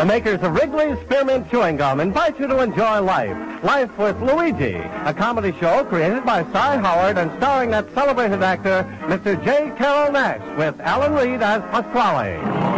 The makers of Wrigley's Spearmint Chewing Gum invite you to enjoy life. Life with Luigi, a comedy show created by Cy Howard and starring that celebrated actor, Mr. J. Carrol Naish, with Alan Reed as Pasquale.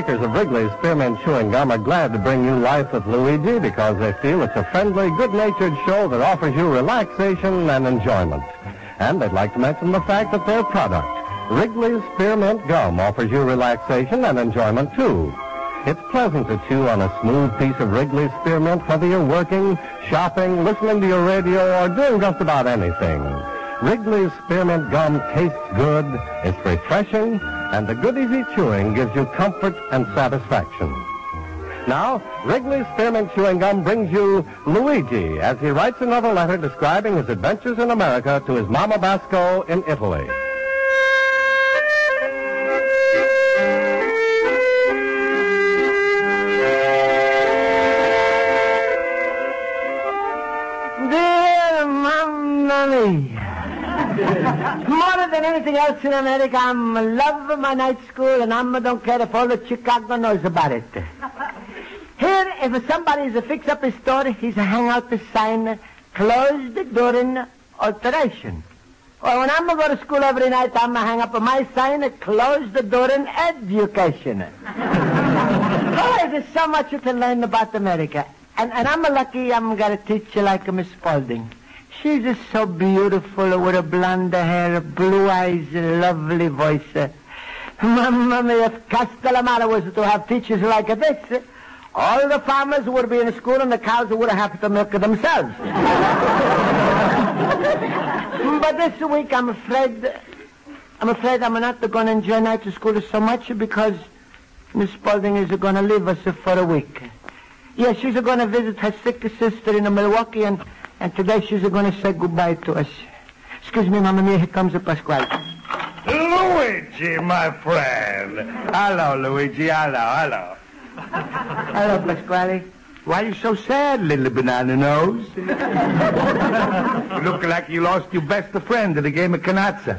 Makers of Wrigley's Spearmint Chewing Gum are glad to bring you Life with Luigi because they feel it's a friendly, good-natured show that offers you relaxation and enjoyment. And they'd like to mention the fact that their product, Wrigley's Spearmint Gum, offers you relaxation and enjoyment too. It's pleasant to chew on a smooth piece of Wrigley's Spearmint whether you're working, shopping, listening to your radio, or doing just about anything. Wrigley's Spearmint Gum tastes good, it's refreshing, and the good easy chewing gives you comfort and satisfaction. Now, Wrigley's Spearmint Chewing Gum brings you Luigi as he writes another letter describing his adventures in America to his Mama Basco in Italy. Anything else in America, I'm in love my night school, and I don't care if all the Chicago knows about it. Here, if somebody is to fix up his store, he's to hang out the sign, closed during alteration. Well, when I'm go to school every night, I'm to hang up my sign, closed during education. oh, there's so much you can learn about America. And, and I'm lucky I'm going to teach you like a Miss Spaulding. She's just so beautiful with her blonde hair, blue eyes, lovely voice. Mamma mia, if Castellamare was to have teachers like this, all the farmers would be in school and the cows would have to milk themselves. but this week, I'm afraid, I'm afraid I'm not going to enjoy night school so much because Miss Spaulding is going to leave us for a week. Yeah, she's going to visit her sick sister in Milwaukee, and, and today she's going to say goodbye to us. Excuse me, Mamma Mia, here comes the Pasquale. Luigi, my friend. Hello, Luigi. Hello, hello. Hello, Pasquale. Why are you so sad, little banana nose? you look like you lost your best friend at a game of canasta.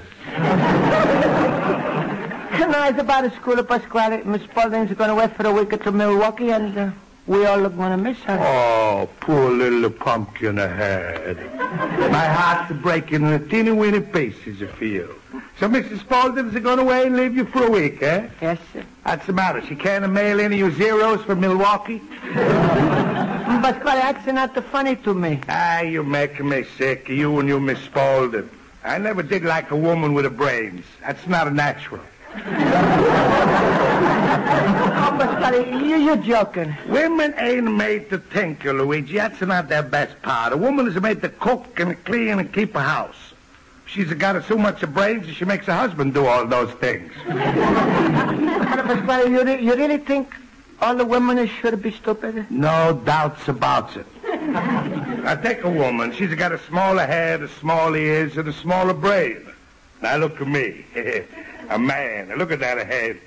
No, it's about a school, of Pasquale. Miss Spaulding's going to wait for a week to Milwaukee, and uh, we all are going to miss her. Oh, poor little pumpkin head. My heart's breaking in a teeny weeny pieces, I feel. So Mrs. Spaulding's going away and leave you for a week, eh? Yes, sir. What's the matter? She can't mail any of your zeros from Milwaukee? Pasquale, that's not funny to me. Ah, you're making me sick, you and you, Miss Spaulding. I never did like a woman with a brains. That's not a natural. Oh, Pasquale, you, you're joking. Women ain't made to think, you Luigi. That's not their best part. A woman is made to cook and clean and keep a house. She's got so much of brains that she makes her husband do all those things. But, you, re- you really think all the women should be stupid? No doubts about it. I take a woman. She's got a smaller head, a smaller ears, and a smaller brain. Now look at me. a man. Now look at that head.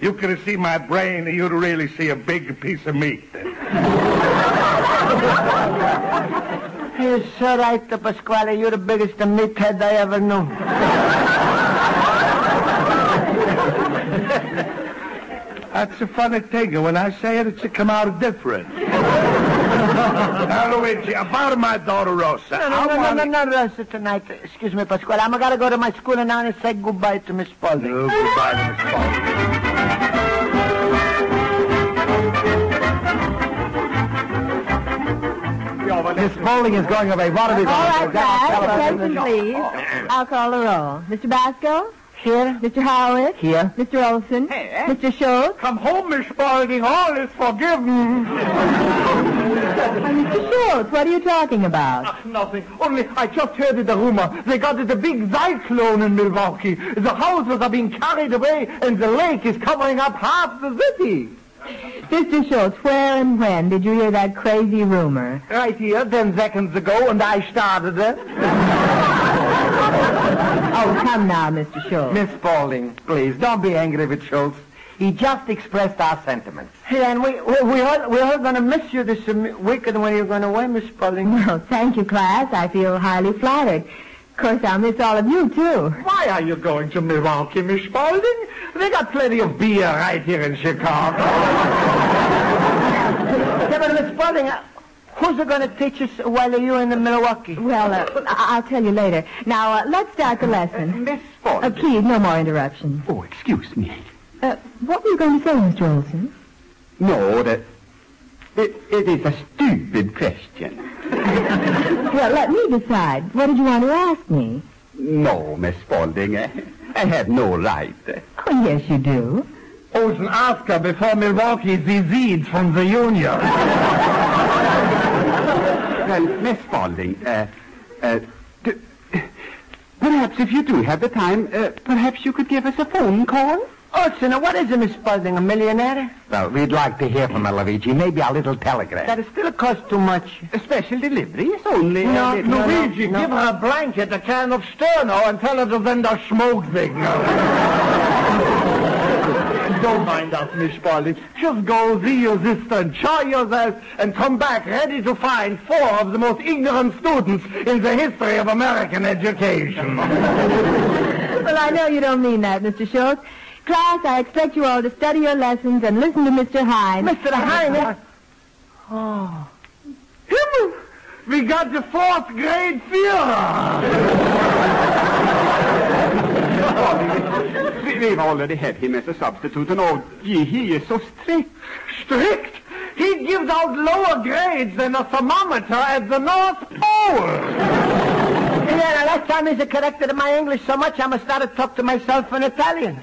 You could have seen my brain, and you'd really see a big piece of meat. You're so right, the Pasquale. You're the biggest meathead I ever knew. That's a funny thing, when I say it, it's to come out different. Now, Luigi, about my daughter Rosa. No, no, no, no, wanna- no, no, Rosa, tonight. Excuse me, Pasquale. I'm going to go to my school and i now and say goodbye to Miss Spaulding. Oh, goodbye, Miss Spaulding. Miss Spaulding is going away. What are we All right, class, attention, please. I'll call the roll. Mr. Basco? Here. Mr. Howard? Here. Mr. Olson? Hey, eh? Mr. Schultz? Come home, Miss Spaulding. All is forgiven. Mm. Mr. Schultz, what are you talking about? Ah, nothing. Only I just heard the rumor. They got the big cyclone in Milwaukee. The houses are being carried away, and the lake is covering up half the city. Mr. Schultz, where and when did you hear that crazy rumor? Right here, ten seconds ago, and I started it. Oh, come now, Mr. Schultz. Miss Spaulding, please, don't be angry with Schultz. He just expressed our sentiments. Hey, and we, we, we are, we are going to miss you this um, weekend when you're going away, Miss Spaulding. Well, thank you, class. I feel highly flattered. Of course, I'll miss all of you, too. Why are you going to Milwaukee, Miss Spaulding? They got plenty of beer right here in Chicago. yeah, but Miss Spaulding, who's going to teach us while you're in the Milwaukee? Well, uh, I- I'll tell you later. Now, uh, let's start the lesson. Miss Uh, Spaulding. please, no more interruptions. Oh, excuse me. Uh, what were you going to say, Mr. Olson? No, that... It, it is a stupid question. Well, let me decide. What did you want to ask me? No, Miss Spaulding. I, I have no right. Oh, yes, you do. Olson, ask her before Milwaukee secedes from the Union. well, Miss Spaulding, uh, uh, d- perhaps if you do have the time, uh, perhaps you could give us a phone call? Olson, what is it, Miss Spaulding, a millionaire? Well, we'd like to hear from her, Luigi. Maybe a little telegram. That still costs too much. A special delivery is only... No, uh, no, Luigi, no, give her a blanket, a can of Sterno, and tell her to send a smoke signal. Don't mind us, Miss Spaulding. Just go see your sister, and enjoy yourself, and come back ready to find four of the most ignorant students in the history of American education. Well, I know you don't mean that, Mr. Schultz. Class, I expect you all to study your lessons and listen to Mr. Hine. Mr. Hine? Oh. Himmel! We got the fourth grade Führer! we, we've already had him as a substitute, and oh, gee, he is so strict. Strict? He gives out lower grades than a thermometer at the North Pole! Yeah, the last time he's corrected my English so much, I must start to talk to myself in Italian.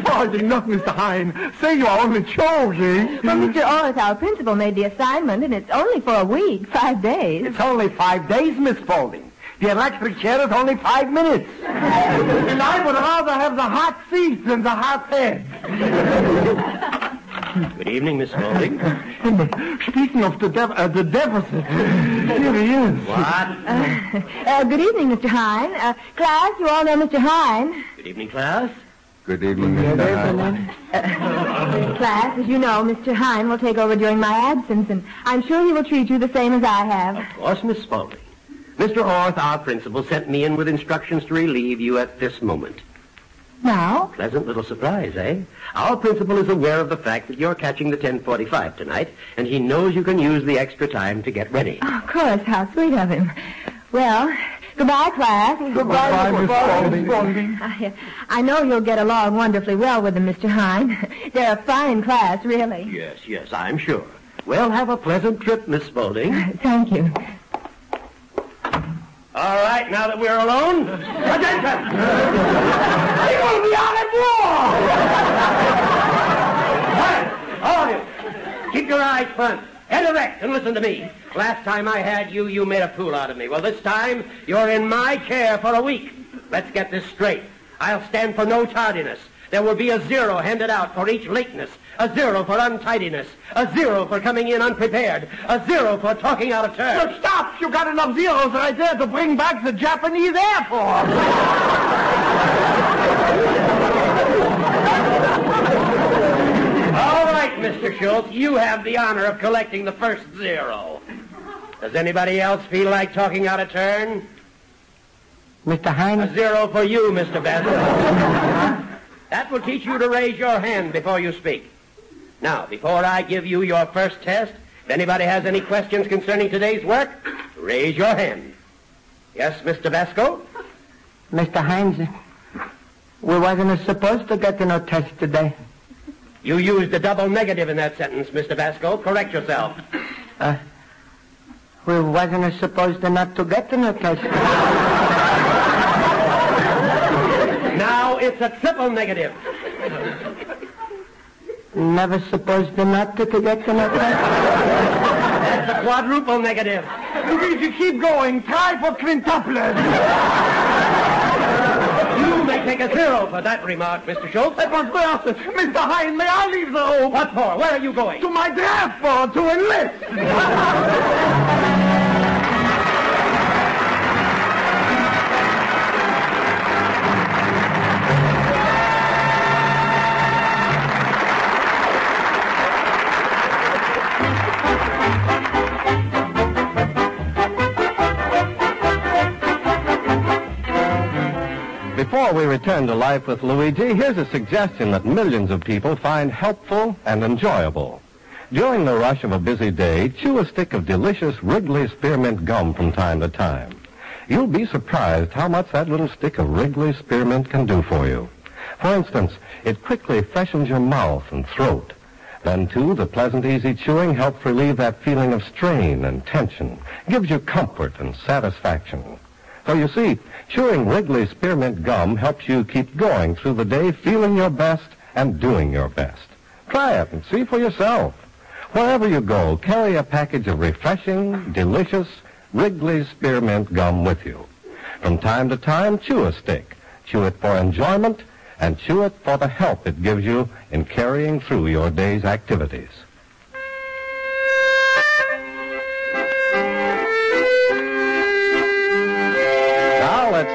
Spaulding, not Mr. Hine. Say you are only joking. Well, Mr. Orth, our principal made the assignment, and it's only for a week, five days. It's only five days, Miss Spaulding. The electric chair is only five minutes. and I would rather have the hot seat than the hot head. Good evening, Miss Spaulding. Speaking of the, dev- uh, the deficit, here he is. What? Uh, good evening, Mr. Hine. Uh, class, you all know Mr. Hine. Good evening, class. Good evening, Mr. Hine. Class, as you know, Mr. Hine will take over during my absence, and I'm sure he will treat you the same as I have. Of course, Miss Spaulding. Mr. Orth, our principal, sent me in with instructions to relieve you at this moment. Now? Pleasant little surprise, eh? Our principal is aware of the fact that you're catching the 1045 tonight, and he knows you can use the extra time to get ready. Oh, of course, how sweet of him. Well, goodbye, class. Goodbye, goodbye Miss Spaulding. I, I know you'll get along wonderfully well with them, Mr. Hine. They're a fine class, really. Yes, yes, I'm sure. Well, have a pleasant trip, Miss Spaulding. Thank you. All right, now that we're alone, attention! He will be on at war! All of you, keep your eyes front. Head erect and listen to me. Last time I had you, you made a fool out of me. Well, this time, you're in my care for a week. Let's get this straight. I'll stand for no tardiness. There will be a zero handed out for each lateness, a zero for untidiness, a zero for coming in unprepared, a zero for talking out of turn. Look, stop! You got enough zeros right there to bring back the Japanese Air Force. All right, Mr. Schultz, you have the honor of collecting the first zero. Does anybody else feel like talking out of turn? Mr. Hines? A zero for you, Mr. Basil. that will teach you to raise your hand before you speak. Now, before I give you your first test, if anybody has any questions concerning today's work, raise your hand. Yes, Mr. Basco? Mr. Hines, we wasn't supposed to get to no test today. You used a double negative in that sentence, Mr. Basco. Correct yourself. Uh, we wasn't supposed to not to get to no test. Now it's a triple negative. Never supposed to not to, to get to no test. That's a quadruple negative. Luigi, keep going. Try for quintuplets. You may take a zero for that remark, Mr. Schultz. That was glasses. Mr. Hine, may I leave the room? What for? Where are you going? To my draft board to enlist. Before we return to life with Luigi, here's a suggestion that millions of people find helpful and enjoyable. During the rush of a busy day, chew a stick of delicious Wrigley Spearmint gum from time to time. You'll be surprised how much that little stick of Wrigley Spearmint can do for you. For instance, it quickly freshens your mouth and throat. Then, too, the pleasant, easy chewing helps relieve that feeling of strain and tension, gives you comfort and satisfaction. So you see, chewing Wrigley Spearmint gum helps you keep going through the day feeling your best and doing your best. Try it and see for yourself. Wherever you go, carry a package of refreshing, delicious Wrigley Spearmint gum with you. From time to time, chew a stick. Chew it for enjoyment and chew it for the help it gives you in carrying through your day's activities.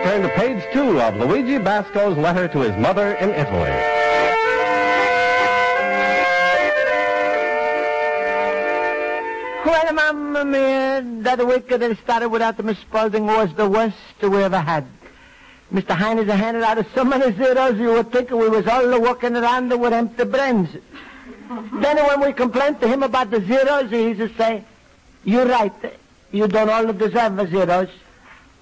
Turn to page two of Luigi Basco's letter to his mother in Italy. Well, Mamma mia, that week that started without the Miss Spaulding was the worst we ever had. Mr. Heinz handed out so many zeros you would think we was all walking around with empty brains. then when we complained to him about the zeros, he used to say, you're right, you don't all deserve the zeros.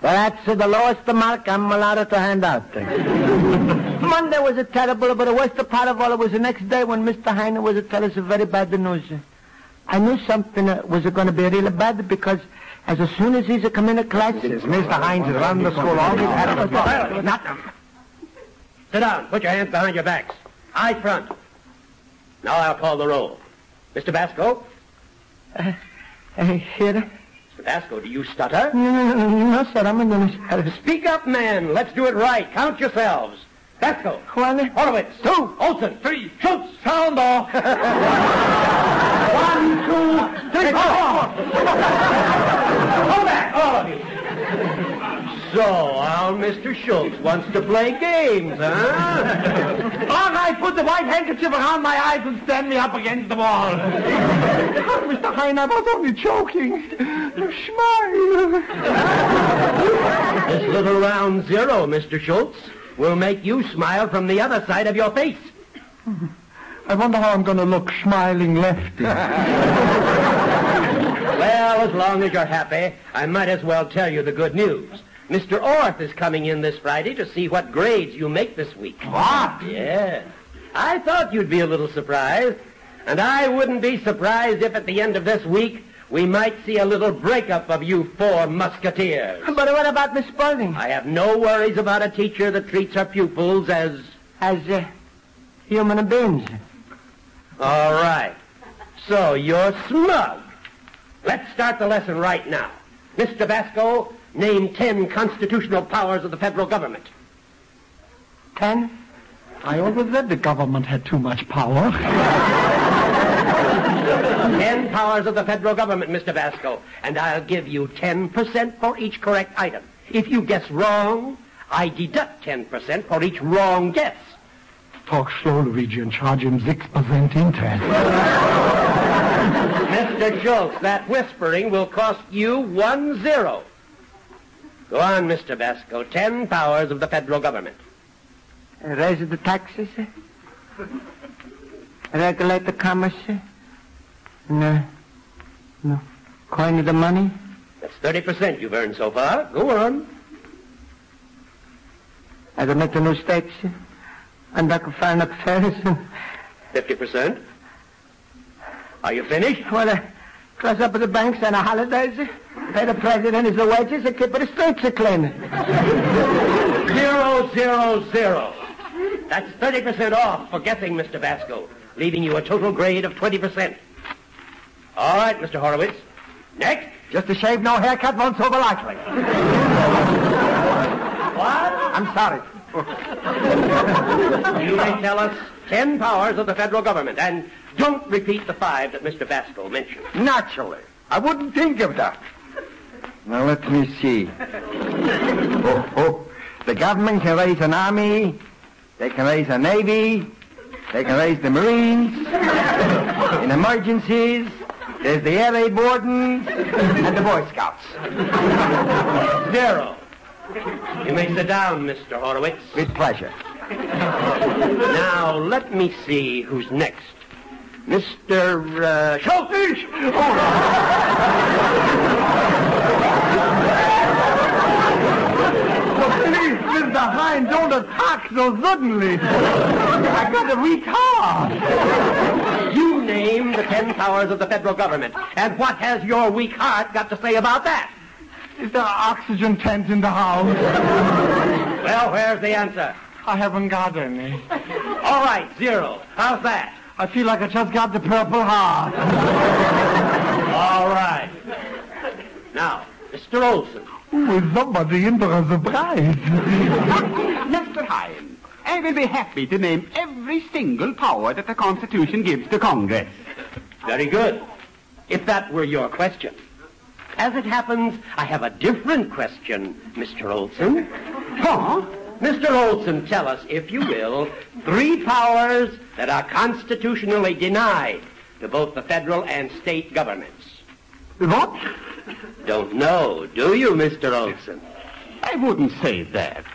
That's the lowest mark I'm allowed to hand out. Monday was a terrible, but the worst part of all it was the next day when Mr. Heine was to tell us a very bad news. I knew something was going to be really bad because as soon as he's come into class... Since Mr. Hines has run the school all he's had of Not Sit down. Put your hands behind your backs. Eyes front. Now I'll call the roll. Mr. Basco? Uh, uh, here? Mr. Basco, do you stutter? No, no, no, no, sir, I'm going to... Speak up, man. Let's do it right. Count yourselves. Basco. One. Horowitz. Two. Olson. Three. Schultz. Sound off. One, two, three, four. Hold back, all of you. So, our Mr. Schultz wants to play games, huh? All right, put the white handkerchief around my eyes and stand me up against the wall. Mr. Hine, I was only joking. You smile. This little round zero, Mr. Schultz, will make you smile from the other side of your face. I wonder how I'm going to look smiling lefty. Well, as long as you're happy, I might as well tell you the good news. Mr. Orth is coming in this Friday to see what grades you make this week. What? Yes. I thought you'd be a little surprised. And I wouldn't be surprised if at the end of this week we might see a little breakup of you four musketeers. But what about Miss Spaulding? I have no worries about a teacher that treats her pupils as... As uh, human beings. All right. So you're smug. Let's start the lesson right now. Mr. Basco, name ten constitutional powers of the federal government. Ten? I always said the government had too much power. Ten powers of the federal government, Mr. Basco, and I'll give you 10% for each correct item. If you guess wrong, I deduct 10% for each wrong guess. Talk slow, Luigi, and charge him 6% interest. Mr. Schultz, that whispering will cost you one zero. Go on, Mr. Basco. Ten powers of the federal government. Raise the taxes. Regulate the commerce. No. No. Coin the money. That's 30% you've earned so far. Go on. I can make the new states. And I can find up affairs. 50%. Are you finished? Well, close up with the banks and the holidays. Pay the president his wages and keep the streets a clean. Zero, zero, zero. That's 30% off for guessing, Mr. Basco, leaving you a total grade of 20%. All right, Mr. Horowitz. Next. Just a shave, no haircut, once over likely. What? I'm sorry. You may tell us 10 powers of the federal government, and don't repeat the five that Mr. Basco mentioned. Naturally. I wouldn't think of that. Now, let me see. Oh, oh. The government can raise an army. They can raise a navy. They can raise the Marines. In emergencies, there's the air raid wardens and the Boy Scouts. Zero. You may sit down, Mr. Horowitz. With pleasure. Now, let me see who's next. Mr. Uh, Schultz! Please, Mr. Hine, don't attack so suddenly. I got a weak heart. You name the ten powers of the federal government. And what has your weak heart got to say about that? Is there oxygen tent in the house? Well, where's the answer? I haven't got any. All right, zero. How's that? I feel like I just got the purple heart. All right. Now, Mr. Olson. Ooh, is somebody in for a surprise? Mr. Hine, I will be happy to name every single power that the Constitution gives to Congress. Very good. If that were your question. As it happens, I have a different question, Mr. Olson. Huh? Mr. Olson, tell us, if you will, three powers that are constitutionally denied to both the federal and state governments. What? Don't know, do you, Mr. Olson? I wouldn't say that.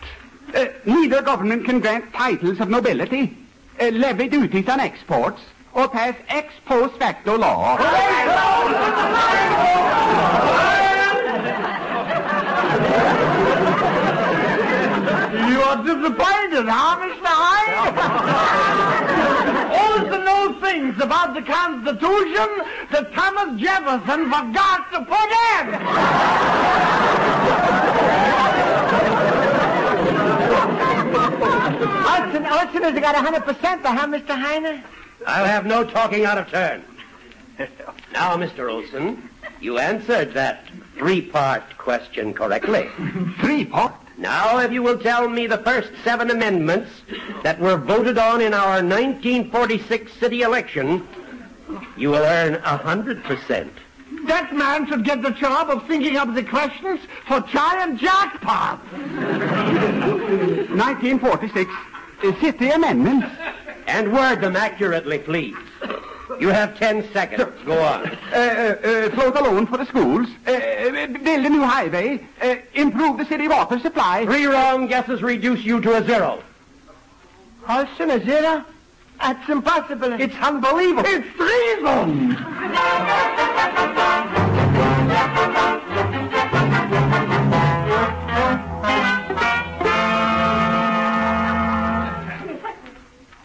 Uh, neither government can grant titles of nobility, uh, levy duties on exports, or pass ex post facto law. You are disappointed, huh, Mr. Hyde? All the new things about the Constitution that Thomas Jefferson forgot to put in. Olson, Olson has got 100% huh, Mr. Heiner. I'll have no talking out of turn. now, Mr. Olson, you answered that three-part question correctly. Three part? Now, if you will tell me the first seven amendments that were voted on in our 1946 city election, you will earn a hundred percent. That man should get the job of thinking up the questions for giant jackpot. 1946 uh, city amendments. And word them accurately, please. You have ten seconds. Go on. Uh, uh, float a loan for the schools, uh, build a new highway, uh, improve the city water supply. Three wrong guesses reduce you to a zero. Olson, a zero? That's impossible. It's unbelievable. It's treason.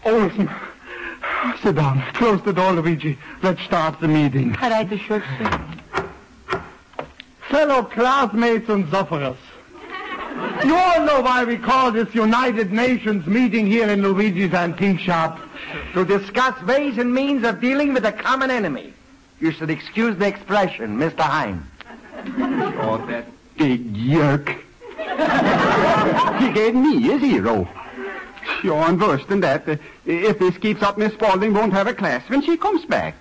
Olson, sit down. Close the door, Luigi. Let's start the meeting. All right, the Schultz. Fellow classmates and sufferers, you all know why we call this United Nations meeting here in Luigi's antique shop. To discuss ways and means of dealing with a common enemy. You should excuse the expression, Mr. Hine. Oh, that big yerk. he gave me his zero. Sure, and worse than that, uh, if this keeps up, Miss Spaulding won't have a class when she comes back.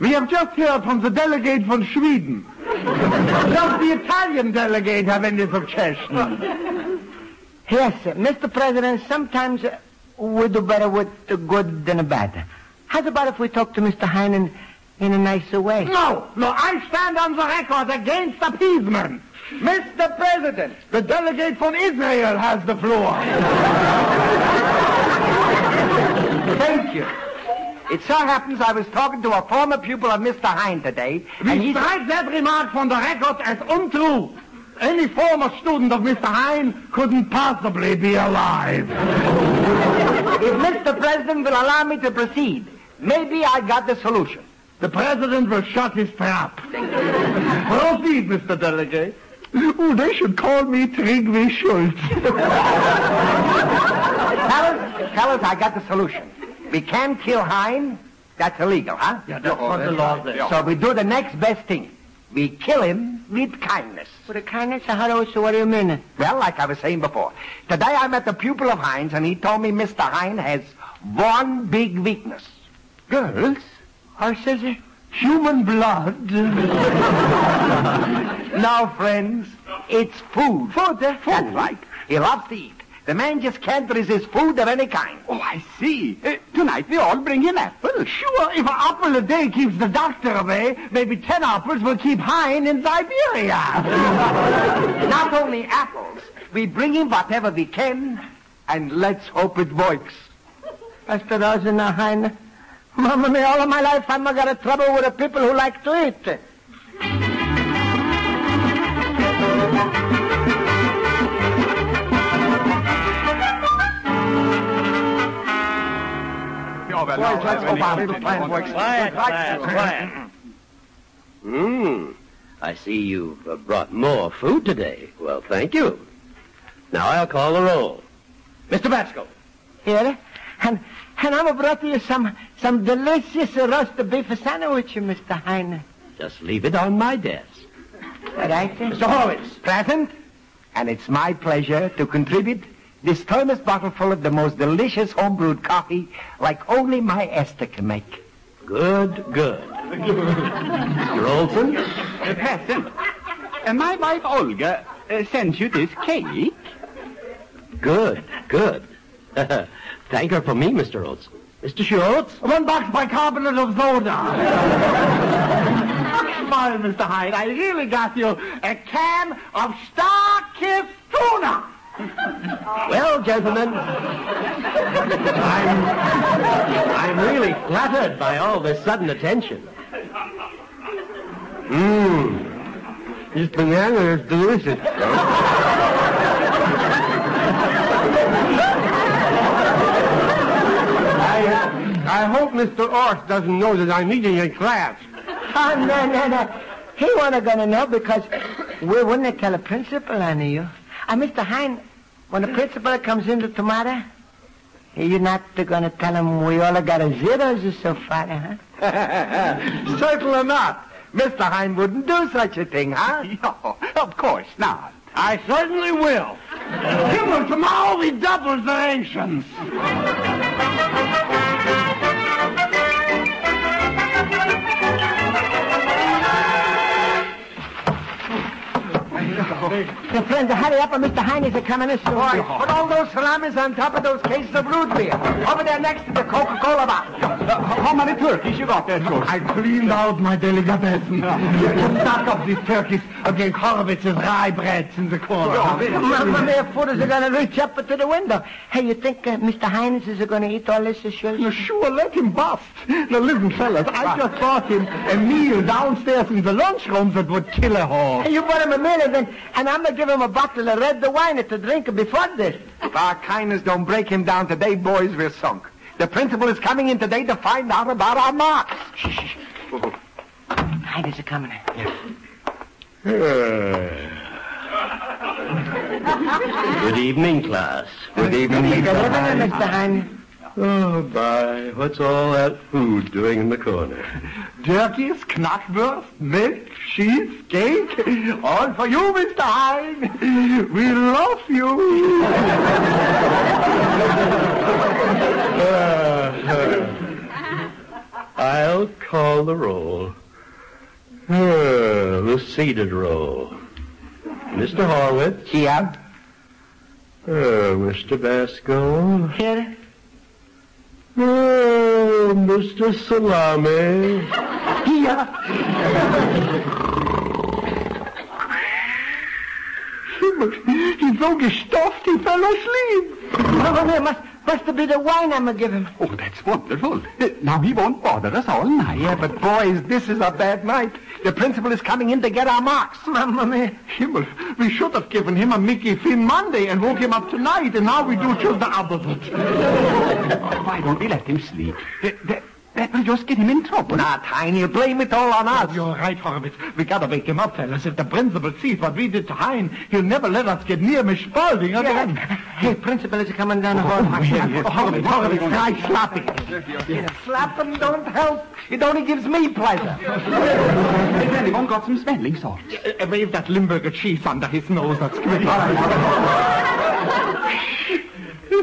We have just heard from the delegate from Sweden. Does the Italian delegate have any suggestions? Yes, sir. Mr. President, sometimes... Uh, we do better with the good than the bad. How's about if we talk to Mr. Hine in, in a nicer way? No, no, I stand on the record against appeasement. Mr. President, the delegate from Israel has the floor. Thank you. It so happens I was talking to a former pupil of Mr. Hine today, and he strike that remark from the record as untrue. Any former student of Mr. Hine couldn't possibly be alive. if Mr. President will allow me to proceed, maybe I got the solution. The president will shut his trap. Proceed, Mr. Delegate. Oh, they should call me Trygve Schultz. fellas, fellas, I got the solution. We can't kill Hine. That's illegal, huh? Yeah, that's what the law says. So we do the next best thing. We kill him with kindness. With a kindness? How do, so what do you mean? Well, like I was saying before, today I met the pupil of Hines, and he told me Mr. Hine has one big weakness. Girls? Horses? Human blood. now, friends, it's food. Food, eh? That's right. He loves to eat. The man just can't resist food of any kind. Oh, I see. Uh, tonight we all bring him apples. Sure, if an apple a day keeps the doctor away, maybe ten apples will keep Hine in Siberia. Not only apples, we bring him whatever we can, and let's hope it works. Mr. Rosen, Hine. Mamma mia, all of my life I'm got a trouble with the people who like to eat. Boys, let's hope our little plan works. Quiet, quiet, quiet. Hmm. I see you've uh, brought more food today. Well, thank you. Now I'll call the roll. Mr. Basco. Here? And, and I'm brought you some, some delicious roast beef sandwich, Mr. Hine. Just leave it on my desk. All right? Mr. Horowitz. Present. And it's my pleasure to contribute this thermos bottle full of the most delicious homebrewed coffee like only my Esther can make. Good, good. Mr. Olson? Uh, Peasant, uh, my wife Olga uh, sent you this cake. Good, good. Thank her for me, Mr. Olson. Mr. Schultz? One box bicarbonate of soda. Smile, Mr. Hyde. I really got you a can of StarKist tuna. Well, gentlemen, I'm, I'm really flattered by all this sudden attention. Mmm. This banana is delicious. I, I hope Mr. Orth doesn't know that I'm eating in class. Oh, no, no, no. He wasn't going to know because we wouldn't tell the principal any you. And ah, Mr. Hine, when the principal comes in tomorrow, you're not going to tell him we all got a zeros so far, huh? Certainly not. Mr. Hine wouldn't do such a thing, huh? No, of course not. I certainly will. Himmel, tomorrow we double the rations. Your friends, hurry up, or Mr. Hine is coming in soon. Boy, put all those salamis on top of those cases of root beer. Over there next to the Coca-Cola bottle. Uh, how many turkeys you got there, Schultz? I cleaned out my delicatessen. to stock up these turkeys against Horowitz's rye breads in the corner. Mamma mia, food is going to reach up to the window. Hey, you think uh, Mr. Hines is going to eat all this, Schultz? Now, sure, let him bust. Now, listen, fellas, I just bought him a meal downstairs in the lunchroom that would kill a horse. You bought him a meal, and, then, and I'm going to give him a bottle of red wine to drink before this. If our kindness don't break him down today, boys, we're sunk. The principal is coming in today to find out about our marks. Shh, shh, shh. Hines is coming in. Good evening, class. Good evening, Good Mr. evening, Mr. Hine. Oh, my. What's all that food doing in the corner? Jerkies, knackwurst, milk, cheese, cake. All for you, Mr. Hine. We love you. I'll call the roll. Uh, the seated roll. Mr. Horowitz. Here. Uh, Mr. Basco. Here. Oh, Mr. Salami. Here. He's so gestuffed he fell asleep. Oh, it must, must have been the wine I'm going to give him. Oh, that's wonderful. Now he won't bother us all night. Yeah, but boys, this is a bad night. The principal is coming in to get our marks. Mamma mia. Himmel, we should have given him a Mickey Finn Monday and woke him up tonight, and now we do just the opposite. Why don't we let him sleep? That will just get him in trouble. Nah, Tiny, you blame it all on us. You're right, Horowitz. We gotta wake him up, fellas. If the principal sees what we did to Hein, he'll never let us get near Miss Spaulding again. Hey, principal is coming down the hall. Oh, yes. Horowitz, Horowitz, try slapping. Slapping don't help. It only gives me pleasure. Has anyone got some smelling salts? Uh, wave that Limburger cheese under his nose. That's great.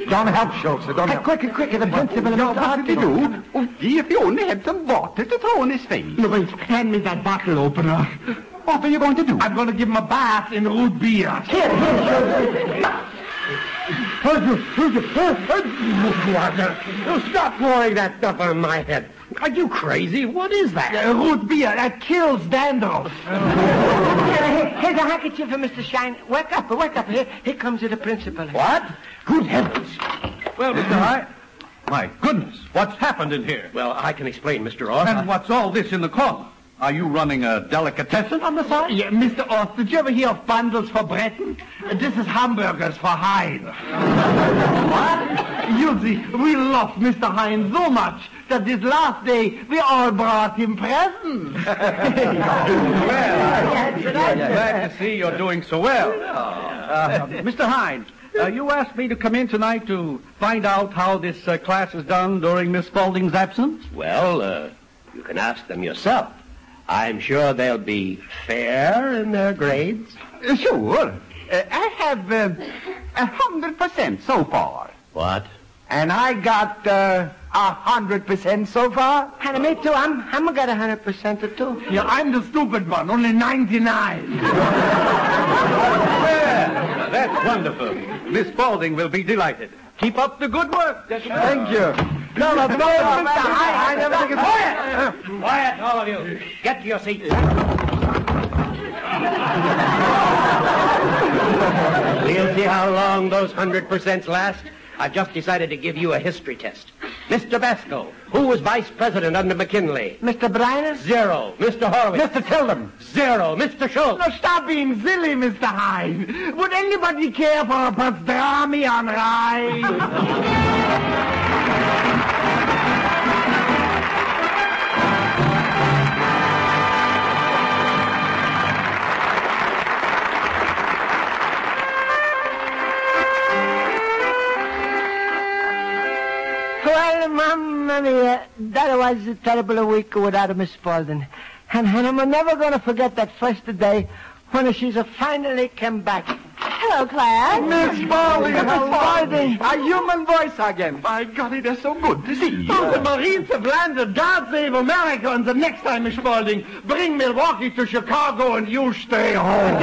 Don't help, Schultz. Don't help. quicker, quicker, the principal No, is what did he do? Oh, gee, if he only had some water to throw in his face. Louise, hand me that bottle opener. What are you going to do? I'm going to give him a bath in root beer. Here, here, Oh, stop pouring that stuff on my head. Are you crazy? What is that? Uh, root beer, that kills dandruff. Here, here's a handkerchief for Mr. Shine. Wake up, wake up. Here, here comes the principal. What? Good heavens. Well, Mr. High, my goodness, what's happened in here? Well, I can explain, Mr. Ross. And what's all this in the corner? Are you running a delicatessen on the side? Yeah, Mr. Ost, did you ever hear of bundles for Britain? Uh, this is hamburgers for Hein. what? You see, we love Mr. Hein so much that this last day we all brought him presents. Well, I'm glad to see you're doing so well. Uh, Mr. Hines, uh, you asked me to come in tonight to find out how this uh, class is done during Miss Spaulding's absence? Well, uh, you can ask them yourself. I'm sure they'll be fair in their grades. Uh, sure. Uh, I have uh, a hundred percent so far. What? And I got uh, a hundred percent so far. And me too. I'm, I'm got a hundred percent or two. yeah, I'm the stupid one, only 99. Well, that's wonderful. Miss Spaulding will be delighted. Keep up the good work. Thank you. No, no, no, Mr. High, I never think it's... Quiet! Quiet, all of you. Get to your seats. we'll see how long those hundred percents last. I've just decided to give you a history test. Mr. Basco, who was vice president under McKinley? Mr. Briner? Zero. Mr. Horowitz? Mr. Tilden. Zero. Mr. Schultz? No, stop being silly, Mr. Hein. Would anybody care for a pastrami on rye? Well, Mamma mia, that was a terrible week without Miss Spaulding. And, and I'm never going to forget that first day when she's finally came back. Hello, class. Miss Spaulding, Miss Spaulding. A human voice again. My God, it is so good to see you. Oh, the Marines have landed. God save America. And the next time, Miss Spaulding, bring Milwaukee to Chicago and you stay home.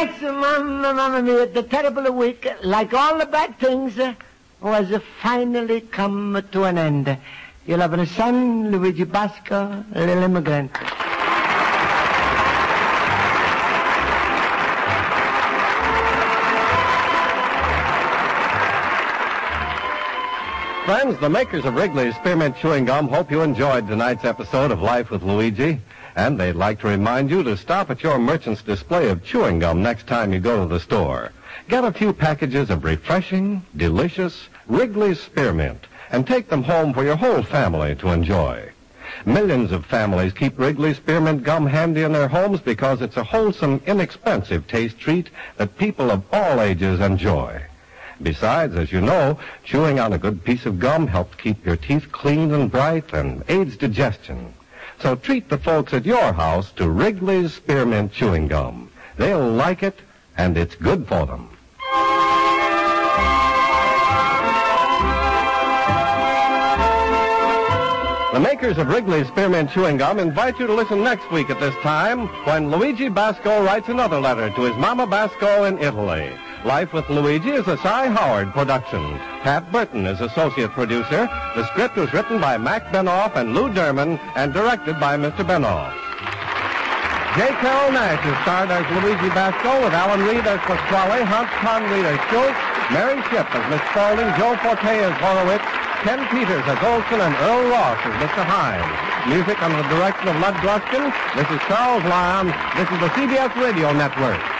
Yes, Mamma, Mamma mia, the terrible week, like all the bad things, uh, was finally come to an end. You'll have a son, Luigi Basco, little immigrant. Friends, the makers of Wrigley's Spearmint Chewing Gum hope you enjoyed tonight's episode of Life with Luigi. And they'd like to remind you to stop at your merchant's display of chewing gum next time you go to the store. Get a few packages of refreshing, delicious Wrigley's Spearmint and take them home for your whole family to enjoy. Millions of families keep Wrigley's Spearmint Gum handy in their homes because it's a wholesome, inexpensive taste treat that people of all ages enjoy. Besides, as you know, chewing on a good piece of gum helps keep your teeth clean and bright and aids digestion. So treat the folks at your house to Wrigley's Spearmint Chewing Gum. They'll like it, and it's good for them. The makers of Wrigley's Spearmint Chewing Gum invite you to listen next week at this time when Luigi Basco writes another letter to his Mama Basco in Italy. Life with Luigi is a Cy Howard production. Pat Burton is associate producer. The script was written by Mac Benoff and Lou Derman and directed by Mr. Benoff. J. Carrol Naish is starred as Luigi Basco with Alan Reed as Pasquale, Hans Conried as Schultz, Mary Shipp as Miss Spaulding, Joe Forte as Horowitz, Ken Peters as Olson, and Earl Ross as Mr. Hines. Music under the direction of Lud Gluskin. This is Charles Lyon. This is the CBS Radio Network.